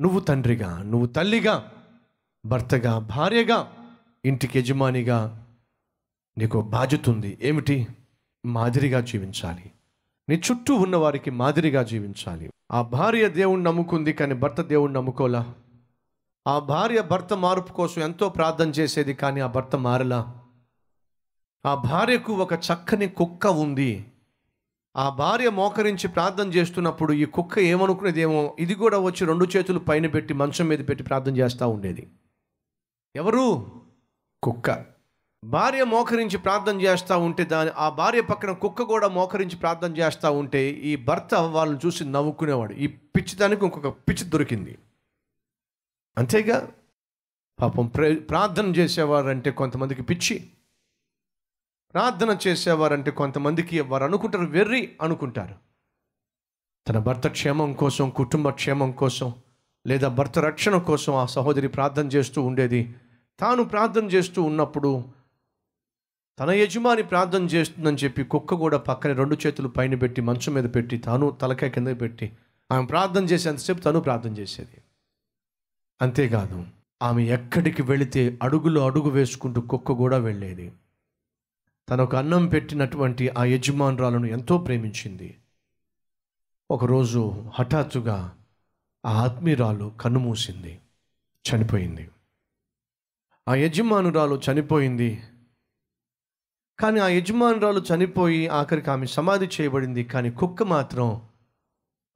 నువ్వు తండ్రిగా నువ్వు తల్లిగా భర్తగా భార్యగా ఇంటికి యజమానిగా నీకు బాధ్యత ఉంది. ఏమిటి? మాదిరిగా జీవించాలి. నీ చుట్టూ ఉన్నవారికి మాదిరిగా జీవించాలి. ఆ భార్య దేవుణ్ణి నమ్ముకుంది కానీ భర్త దేవుణ్ణి నమ్ముకోలా? ఆ భార్య భర్త మార్పు కోసం ఎంతో ప్రార్థన చేసేది కానీ ఆ భర్త మారలా? ఆ భార్యకు ఒక చక్కని కుక్క ఉంది. ఆ భార్య మోకరించి ప్రార్థన చేస్తున్నప్పుడు ఈ కుక్క ఏమనుకునేదేమో? ఇది కూడా వచ్చి రెండు చేతులు పైన పెట్టి మంచం మీద పెట్టి ప్రార్థన చేస్తూ ఉండేది. ఎవరు? కుక్క. భార్య మోకరించి ప్రార్థన చేస్తూ ఉంటే దాని ఆ భార్య పక్కన కుక్క కూడా మోకరించి ప్రార్థన చేస్తూ ఉంటే ఈ భర్త వాళ్ళని చూసి నవ్వుకునేవాడు. ఈ పిచ్చిదానికి ఇంకొక పిచ్చి దొరికింది. అంతేగా? పాపం ప్రే ప్రార్థన చేసేవారంటే కొంతమందికి పిచ్చి. ప్రార్థన చేసేవారంటే కొంతమందికి వారు అనుకుంటారు వెర్రి అనుకుంటారు. తన భర్త క్షేమం కోసం కుటుంబ క్షేమం కోసం లేదా భర్త రక్షణ కోసం ఆ సహోదరి ప్రార్థన చేస్తూ ఉండేది. తాను ప్రార్థన చేస్తూ ఉన్నప్పుడు తన యజమాని ప్రార్థన చేస్తుందని చెప్పి కుక్క కూడా పక్కన రెండు చేతులు పైన పెట్టి మంచం మీద పెట్టి తాను తలకాయ కింద పెట్టి ఆమె ప్రార్థన చేసేంతసేపు తను ప్రార్థన చేసేది. అంతేకాదు ఆమె ఎక్కడికి వెళితే అడుగులో అడుగు వేసుకుంటూ కుక్క కూడా వెళ్ళేది. తనకు అన్నం పెట్టినటువంటి ఆ యజమానురాలను ఎంతో ప్రేమించింది. ఒకరోజు హఠాత్తుగా ఆ ఆత్మీయురాలు కన్నుమూసింది చనిపోయింది. ఆ యజమానురాలు చనిపోయింది. కానీ ఆ యజమానురాలు చనిపోయి ఆఖరికి ఆమె సమాధి చేయబడింది. కానీ కుక్క మాత్రం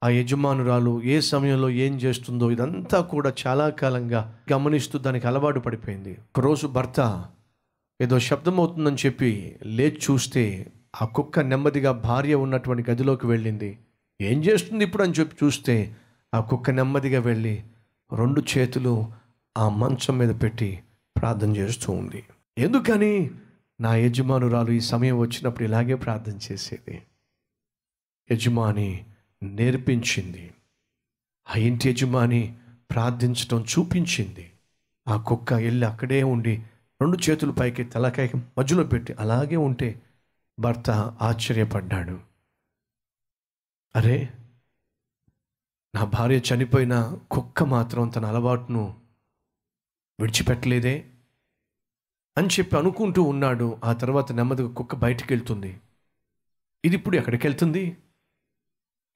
ఆ యజమానురాలు ఏ సమయంలో ఏం చేస్తుందో ఇదంతా కూడా చాలా కాలంగా గమనిస్తూ దానికి అలవాటు పడిపోయింది. ఒకరోజు భర్త ఏదో శబ్దం అవుతుందని చెప్పి లేచి చూస్తే ఆ కుక్క నెమ్మదిగా భార్య ఉన్నటువంటి గదిలోకి వెళ్ళింది. ఏం చేస్తుంది ఇప్పుడు అని చెప్పి చూస్తే ఆ కుక్క నెమ్మదిగా వెళ్ళి రెండు చేతులు ఆ మంచం మీద పెట్టి ప్రార్థన చేస్తూ ఉంది. ఎందుకని? నా యజమానురాలు ఈ సమయం వచ్చినప్పుడు ఇలాగే ప్రార్థన చేసేది. యజమాని నేర్పించింది. ఆ ఇంటి యజమాని ప్రార్థించడం చూపించింది. ఆ కుక్క వెళ్ళి అక్కడే ఉండి రెండు చేతులు పైకి తలకాయ మధ్యలో పెట్టి అలాగే ఉంటే భర్త ఆశ్చర్యపడ్డాడు. అరే నా భార్య చనిపోయిన కుక్క మాత్రం తన అలవాటును విడిచిపెట్టలేదే అని చెప్పి అనుకుంటూ ఉన్నాడు. ఆ తర్వాత నెమ్మదిగా కుక్క బయటికి వెళ్తుంది ఇది ఇప్పుడు ఎక్కడికి వెళ్తుంది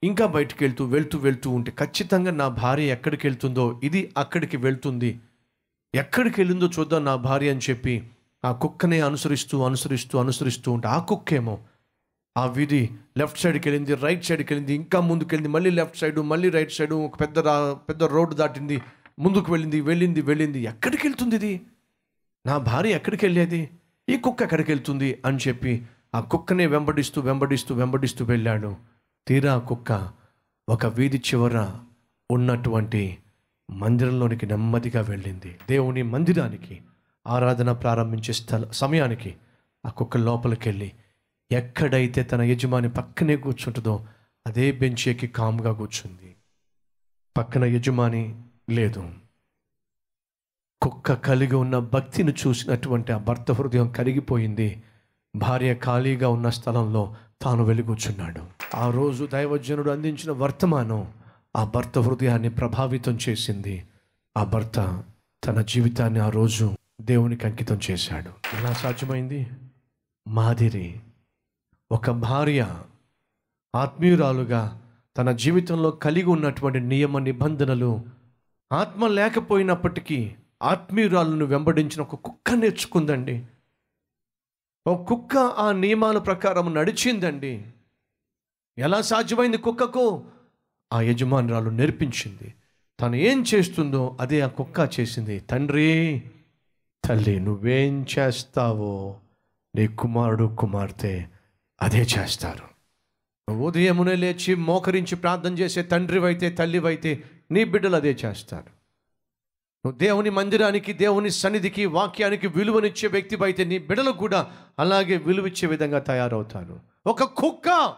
ఇంకా బయటికి వెళ్తూ వెళ్తూ వెళ్తూ ఉంటే ఖచ్చితంగా నా భార్య ఎక్కడికి వెళ్తుందో ఇది అక్కడికి వెళ్తుంది. ఎక్కడికి వెళ్ళిందో చూద్దాం నా భార్య అని చెప్పి ఆ కుక్కనే అనుసరిస్తూ అనుసరిస్తూ అనుసరిస్తూ ఉంటే ఆ కుక్కేమో ఆ వీధి లెఫ్ట్ సైడ్కి వెళ్ళింది రైట్ సైడ్కి వెళ్ళింది ఇంకా ముందుకు వెళ్ళింది మళ్ళీ లెఫ్ట్ సైడు మళ్ళీ రైట్ సైడు ఒక పెద్ద పెద్ద రోడ్డు దాటింది ముందుకు వెళ్ళింది వెళ్ళింది వెళ్ళింది. ఎక్కడికి వెళ్తుంది ఇది? నా భార్య ఎక్కడికి వెళ్ళేది ఈ కుక్క ఎక్కడికి వెళ్తుంది అని చెప్పి ఆ కుక్కనే వెంబడిస్తూ వెంబడిస్తూ వెంబడిస్తూ వెళ్ళాడు. తీరా కుక్క ఒక వీధి చివర ఉన్నటువంటి మందిరంలోనికి నెమ్మదిగా వెళ్ళింది. దేవుని మందిరానికి ఆరాధన ప్రారంభించే స్థల సమయానికి ఆ కుక్క లోపలికి వెళ్ళి ఎక్కడైతే తన యజమాని పక్కనే కూర్చుంటుందో అదే బెంచ్ ఎక్కి కామ్గా కూర్చుంది. పక్కన యజమాని లేదు. కుక్క కలిగి ఉన్న భక్తిని చూసినటువంటి ఆ భర్త హృదయం కరిగిపోయింది. భార్య ఖాళీగా ఉన్న స్థలంలో తాను వెళ్ళి కూర్చున్నాడు ఆ రోజు దైవజనుడు అందించిన వర్తమానం ఆ భర్త హృదయాన్ని ప్రభావితం చేసింది. ఆ భర్త తన జీవితాన్ని ఆ రోజు దేవునికి అంకితం చేశాడు. ఎలా సాధ్యమైంది? మాదిరి. ఒక భార్య ఆత్మీయురాలుగా తన జీవితంలో కలిగి ఉన్నటువంటి నియమ నిబంధనలు ఆత్మ లేకపోయినప్పటికీ ఆత్మీయురాలను వెంబడించిన ఒక కుక్క నేర్చుకుందండి. ఒక కుక్క ఆ నియమాల ప్రకారం నడిచిందండి. ఎలా సాధ్యమైంది కుక్కకు? ఆ యజమానురాలు నేర్పించింది. తను ఏం చేస్తుందో అదే ఆ కుక్క చేసింది. తండ్రి తల్లి నువ్వేం చేస్తావో నీ కుమారుడు కుమార్తె అదే చేస్తారు. ఉదయమునే లేచి మోకరించి ప్రార్థన చేసే తండ్రివైతే తల్లివైతే నీ బిడ్డలు అదే చేస్తారు. నువ్వు దేవుని మందిరానికి దేవుని సన్నిధికి వాక్యానికి విలువనిచ్చే వ్యక్తివైతే నీ బిడ్డలకు కూడా అలాగే విలువిచ్చే విధంగా తయారవుతారు. ఒక కుక్క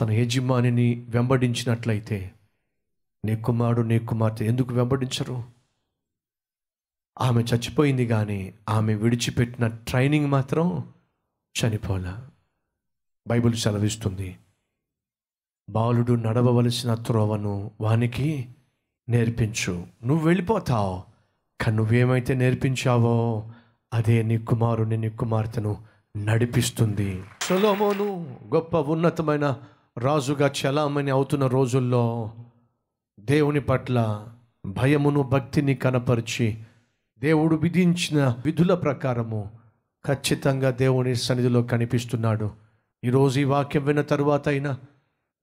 తన యజమానిని వెంబడించినట్లయితే నీ కుమారుడు నీ కుమార్తె ఎందుకు వెంబడించరు? ఆమె చచ్చిపోయింది కానీ ఆమె విడిచిపెట్టిన ట్రైనింగ్ మాత్రం చనిపోలా. బైబిల్ సెలవిస్తుంది బాలుడు నడవవలసిన త్రోవను వానికి నేర్పించు. నువ్వు వెళ్ళిపోతావు కానీ నువ్వేమైతే నేర్పించావో అదే నీ కుమారుని నీ కుమార్తెను నడిపిస్తుంది. సొలోమోను గొప్ప ఉన్నతమైన రాజుగా చలామణి అవుతున్న రోజుల్లో దేవుని పట్ల భయమును భక్తిని కనపరిచి దేవుడు విధించిన విధుల ప్రకారము ఖచ్చితంగా దేవుని సన్నిధిలో కనిపిస్తున్నాడు. ఈరోజు ఈ వాక్యం విన్న తరువాత అయినా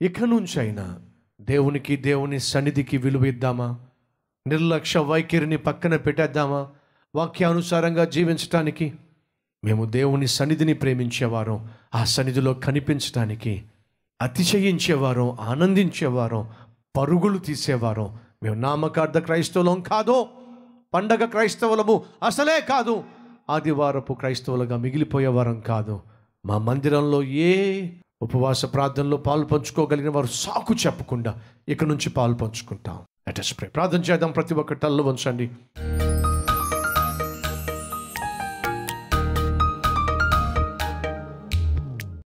ఇక నుంచి అయినా దేవునికి దేవుని సన్నిధికి విలువ ఇద్దామా? నిర్లక్ష్య వైఖరిని పక్కన పెట్టేద్దామా? వాక్యానుసారంగా జీవించటానికి? మేము దేవుని సన్నిధిని ప్రేమించేవారం ఆ సన్నిధిలో కనిపించటానికి అతిశయించేవారం ఆనందించేవారం పరుగులు తీసేవారం. మేము నామకార్థ క్రైస్తవులం కాదు. పండగ క్రైస్తవులము అసలే కాదు. ఆదివారపు క్రైస్తవులుగా మిగిలిపోయేవారం కాదు. మా మందిరంలో ఏ ఉపవాస ప్రార్థనలో పాలు పంచుకోగలిగిన వారు సాకు చెప్పకుండా ఇక నుంచి పాలు పంచుకుంటాం. అటెస్ ప్రార్థన చేద్దాం ప్రతి ఒక్క టల్లు ఉంచండి.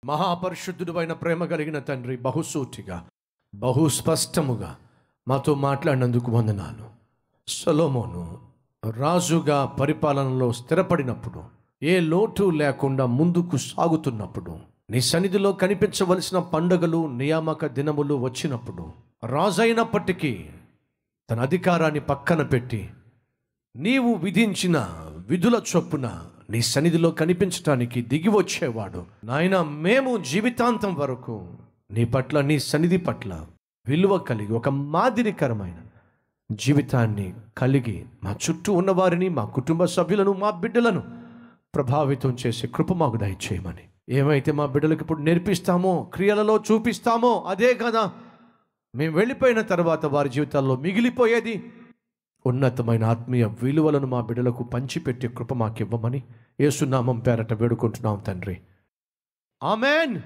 మహాపరిశుద్ధుడు అయిన ప్రేమ కలిగిన తండ్రి బహుసూటిగా బహుస్పష్టముగా మాతో మాట్లాడినందుకు వందనాలు. సొలోమోను రాజుగా పరిపాలనలో స్థిరపడినప్పుడు ఏ లోటు లేకుండా ముందుకు సాగుతున్నప్పుడు నీ సన్నిధిలో కనిపించవలసిన పండుగలు నియామక దినములు వచ్చినప్పుడు రాజైనప్పటికీ తన అధికారాన్ని పక్కన పెట్టి నీవు విధించిన విధుల చొప్పున నీ సన్నిధిలో కనిపించటానికి దిగి వచ్చేవాడు. నాయన మేము జీవితాంతం వరకు నీ పట్ల నీ సన్నిధి పట్ల విలువ కలిగి ఒక మాదిరికరమైన జీవితాన్ని కలిగి మా చుట్టూ ఉన్నవారిని మా కుటుంబ సభ్యులను మా బిడ్డలను ప్రభావితం చేసే కృప మాకు దయచేయమని. ఏమైతే మా బిడ్డలకు ఇప్పుడు నేర్పిస్తామో క్రియలలో చూపిస్తామో అదే కదా. మేము వెళ్ళిపోయిన తర్వాత వారి జీవితాల్లో మిగిలిపోయేది ఉన్నతమైన ఆత్మీయ విలువలను మా బిడ్డలకు పంచిపెట్టే కృప మాకివ్వమని ఏసునామం పేరట వేడుకుంటున్నాం తండ్రి. ఆమెన్.